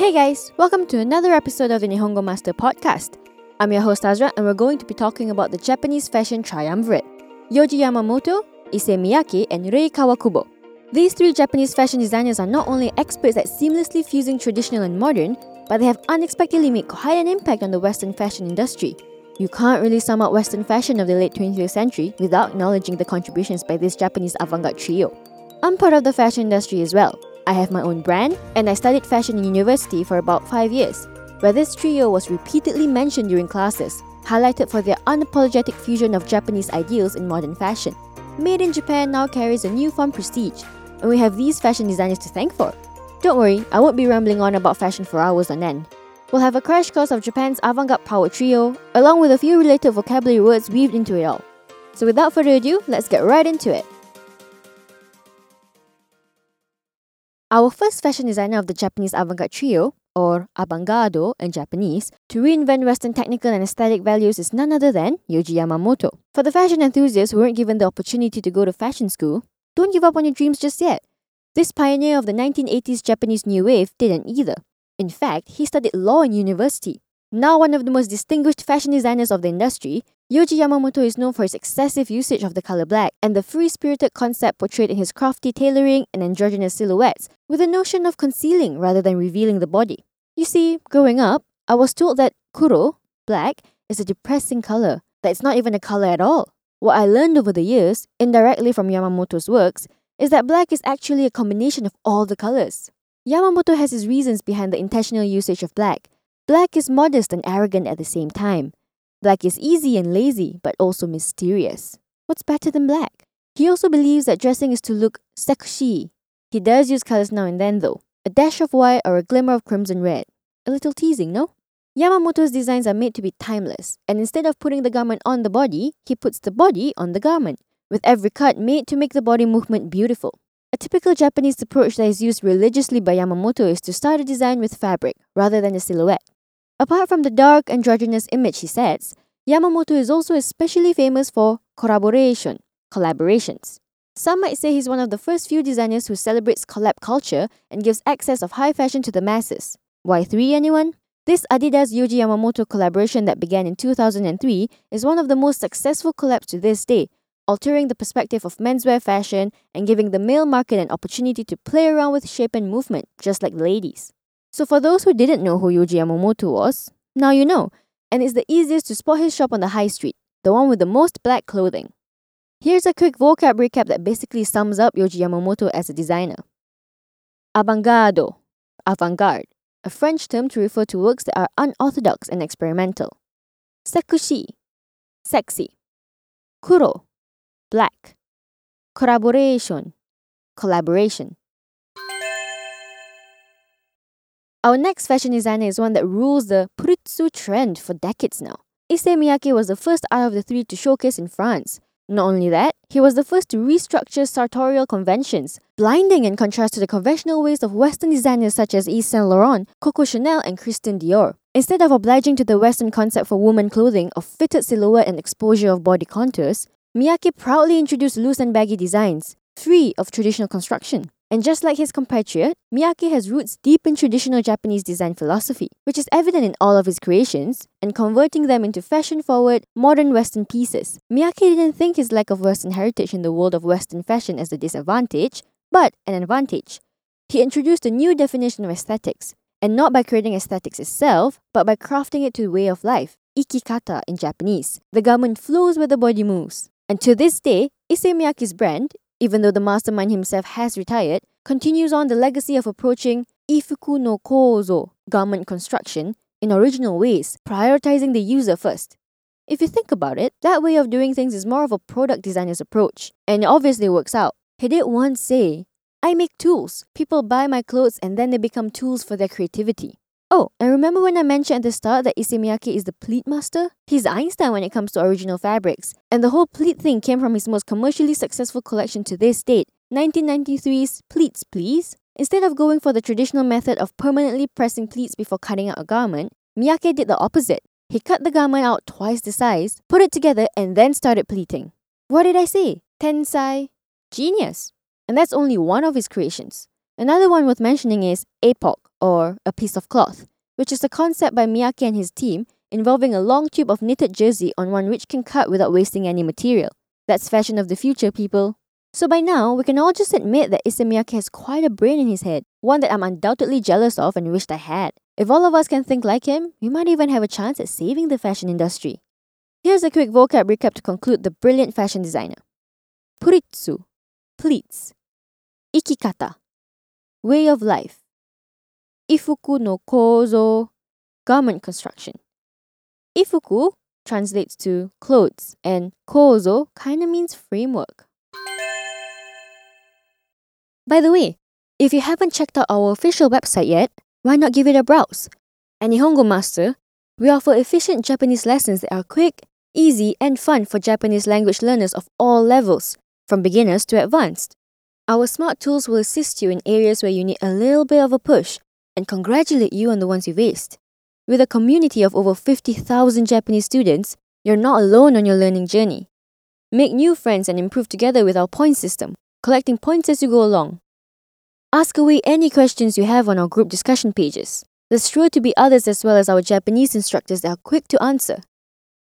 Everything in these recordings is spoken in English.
Hey guys, welcome to another episode of the Nihongo Master Podcast. I'm your host Azra and we're going to be talking about the Japanese fashion triumvirate Yohji Yamamoto, Issey Miyake, and Rei Kawakubo. These three Japanese fashion designers are not only experts at seamlessly fusing traditional and modern, but they have unexpectedly made quite an impact on the Western fashion industry. You can't really sum up Western fashion of the late 20th century without acknowledging the contributions by this Japanese avant garde trio. I'm part of the fashion industry as well. I have my own brand, and I studied fashion in university for about five years, where this trio was repeatedly mentioned during classes, highlighted for their unapologetic fusion of Japanese ideals in modern fashion. Made in Japan now carries a newfound prestige, and we have these fashion designers to thank for. Don't worry, I won't be rambling on about fashion for hours on end. We'll have a crash course of Japan's avant garde power trio, along with a few related vocabulary words weaved into it all. So without further ado, let's get right into it. Our first fashion designer of the Japanese avant garde trio, or avant-garde in Japanese, to reinvent Western technical and aesthetic values is none other than Yohji Yamamoto. For the fashion enthusiasts who weren't given the opportunity to go to fashion school, don't give up on your dreams just yet. This pioneer of the 1980s Japanese New Wave didn't either. In fact, he studied law in university. Now one of the most distinguished fashion designers of the industry, Yohji Yamamoto is known for his excessive usage of the color black and the free-spirited concept portrayed in his crafty tailoring and androgynous silhouettes, with a notion of concealing rather than revealing the body. You see, growing up, I was told that kuro, black, is a depressing color, that it's not even a color at all. What I learned over the years, indirectly from Yamamoto's works, is that black is actually a combination of all the colors. Yamamoto has his reasons behind the intentional usage of black. Black is modest and arrogant at the same time. Black is easy and lazy, but also mysterious. What's better than black? He also believes that dressing is to look sexy. He does use colors now and then though. A dash of white or a glimmer of crimson red. A little teasing, no? Yamamoto's designs are made to be timeless, and instead of putting the garment on the body, he puts the body on the garment, with every cut made to make the body movement beautiful. A typical Japanese approach that is used religiously by Yamamoto is to start a design with fabric rather than a silhouette. Apart from the dark androgynous image he sets, Yamamoto is also especially famous for collaboration, collaborations. Some might say he's one of the first few designers who celebrates collab culture and gives access of high fashion to the masses. Y-3, anyone? This Adidas Yohji Yamamoto collaboration that began in 2003 is one of the most successful collabs to this day, altering the perspective of menswear fashion and giving the male market an opportunity to play around with shape and movement, just like the ladies. So for those who didn't know who Yohji Yamamoto was, now you know, and it's the easiest to spot his shop on the high street, the one with the most black clothing. Here's a quick vocab recap that basically sums up Yohji Yamamoto as a designer. Avant-garde, avant-garde, a French term to refer to works that are unorthodox and experimental. Sekushi, sexy. Kuro, black. Collaboration, collaboration. Our next fashion designer is one that rules the purutsu trend for decades now. Issey Miyake was the first out of the three to showcase in France. Not only that, he was the first to restructure sartorial conventions, blinding in contrast to the conventional ways of Western designers such as Yves Saint Laurent, Coco Chanel, and Christian Dior. Instead of obliging to the Western concept for woman clothing of fitted silhouette and exposure of body contours, Miyake proudly introduced loose and baggy designs, free of traditional construction. And just like his compatriot, Miyake has roots deep in traditional Japanese design philosophy, which is evident in all of his creations, and converting them into fashion forward, modern Western pieces. Miyake didn't think his lack of Western heritage in the world of Western fashion as a disadvantage, but an advantage. He introduced a new definition of aesthetics, and not by creating aesthetics itself, but by crafting it to the way of life, ikikata in Japanese. The garment flows where the body moves. And to this day, Issey Miyake's brand, even though the mastermind himself has retired, continues on the legacy of approaching ifuku no kozo, garment construction, in original ways, prioritizing the user first. If you think about it, that way of doing things is more of a product designer's approach, and it obviously works out. He did once say, I make tools. People buy my clothes and then they become tools for their creativity. Oh, and remember when I mentioned at the start that Issey Miyake is the pleat master? He's Einstein when it comes to original fabrics. And the whole pleat thing came from his most commercially successful collection to this date, 1993's Pleats Please. Instead of going for the traditional method of permanently pressing pleats before cutting out a garment, Miyake did the opposite. He cut the garment out twice the size, put it together, and then started pleating. What did I say? Tensai? Genius. And that's only one of his creations. Another one worth mentioning is Apoc, or a piece of cloth, which is a concept by Miyake and his team involving a long tube of knitted jersey on one which can cut without wasting any material. That's fashion of the future, people. So by now, we can all just admit that Issey Miyake has quite a brain in his head, one that I'm undoubtedly jealous of and wished I had. If all of us can think like him, we might even have a chance at saving the fashion industry. Here's a quick vocab recap to conclude the brilliant fashion designer. Puritsu, pleats. Ikikata, way of life. Ifuku no kozo, garment construction. Ifuku translates to clothes, and kozo kinda means framework. By the way, if you haven't checked out our official website yet, why not give it a browse? At Nihongo Master, we offer efficient Japanese lessons that are quick, easy, and fun for Japanese language learners of all levels, from beginners to advanced. Our smart tools will assist you in areas where you need a little bit of a push and congratulate you on the ones you've aced. With a community of over 50,000 Japanese students, you're not alone on your learning journey. Make new friends and improve together with our point system, collecting points as you go along. Ask away any questions you have on our group discussion pages. There's sure to be others as well as our Japanese instructors that are quick to answer.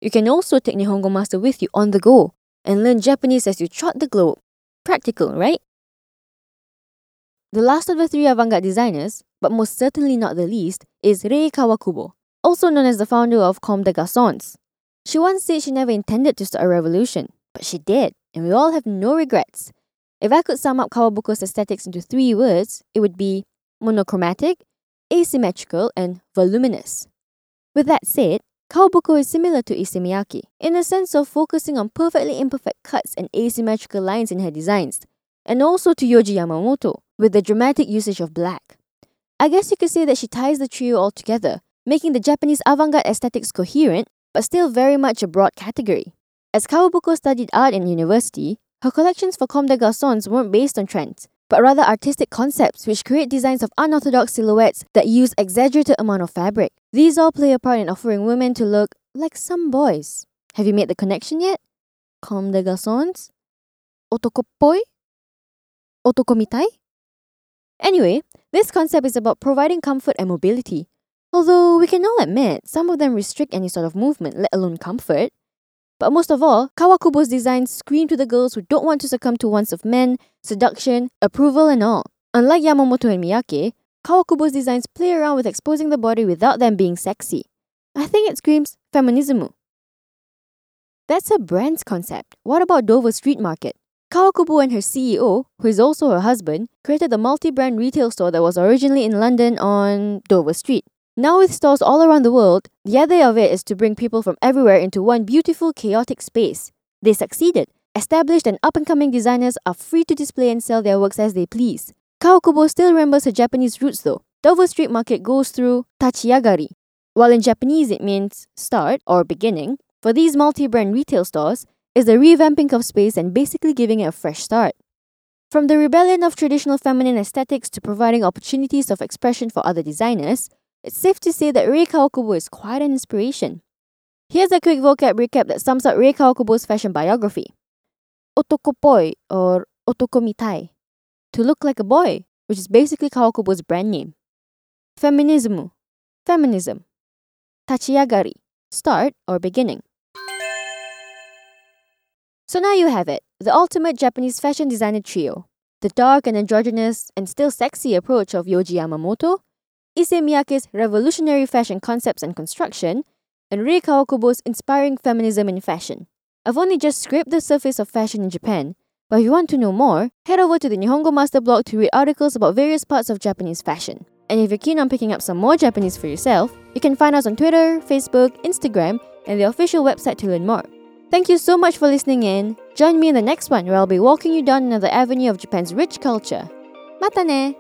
You can also take Nihongo Master with you on the go and learn Japanese as you trot the globe. Practical, right? The last of the three avant-garde designers, but most certainly not the least, is Rei Kawakubo, also known as the founder of Comme des Garçons. She once said she never intended to start a revolution, but she did, and we all have no regrets. If I could sum up Kawabuko's aesthetics into three words, it would be monochromatic, asymmetrical, and voluminous. With that said, Kawabuko is similar to Issey Miyake in the sense of focusing on perfectly imperfect cuts and asymmetrical lines in her designs, and also to Yohji Yamamoto with the dramatic usage of black. I guess you could say that she ties the trio all together, making the Japanese avant-garde aesthetics coherent, but still very much a broad category. As Kawabuko studied art in university, her collections for Comme des Garçons weren't based on trends, but rather artistic concepts which create designs of unorthodox silhouettes that use exaggerated amount of fabric. These all play a part in offering women to look like some boys. Have you made the connection yet? Comme des Garçons? Otokoppoi? Otokomitai? Anyway, this concept is about providing comfort and mobility. Although we can all admit some of them restrict any sort of movement, let alone comfort. But most of all, Kawakubo's designs scream to the girls who don't want to succumb to wants of men, seduction, approval, and all. Unlike Yamamoto and Miyake, Kawakubo's designs play around with exposing the body without them being sexy. I think it screams feminism. That's a brand's concept. What about Dover Street Market? Kawakubo and her CEO, who is also her husband, created the multi-brand retail store that was originally in London on Dover Street. Now with stores all around the world, the idea of it is to bring people from everywhere into one beautiful, chaotic space. They succeeded. Established and up-and-coming designers are free to display and sell their works as they please. Kawakubo still remembers her Japanese roots though. Dover Street Market goes through tachiyagari. While in Japanese it means start or beginning, for these multi-brand retail stores, is the revamping of space and basically giving it a fresh start. From the rebellion of traditional feminine aesthetics to providing opportunities of expression for other designers, it's safe to say that Rei Kawakubo is quite an inspiration. Here's a quick vocab recap that sums up Rei Kawakubo's fashion biography. Otokopoi or otokomitai, to look like a boy, which is basically Kawakubo's brand name. Feminism, feminism. Tachiyagari, start or beginning. So now you have it, the ultimate Japanese fashion designer trio. The dark and androgynous and still sexy approach of Yohji Yamamoto, Issey Miyake's revolutionary fashion concepts and construction, and Rei Kawakubo's inspiring feminism in fashion. I've only just scraped the surface of fashion in Japan, but if you want to know more, head over to the Nihongo Master blog to read articles about various parts of Japanese fashion. And if you're keen on picking up some more Japanese for yourself, you can find us on Twitter, Facebook, Instagram, and the official website to learn more. Thank you so much for listening in. Join me in the next one where I'll be walking you down another avenue of Japan's rich culture. Mata ne!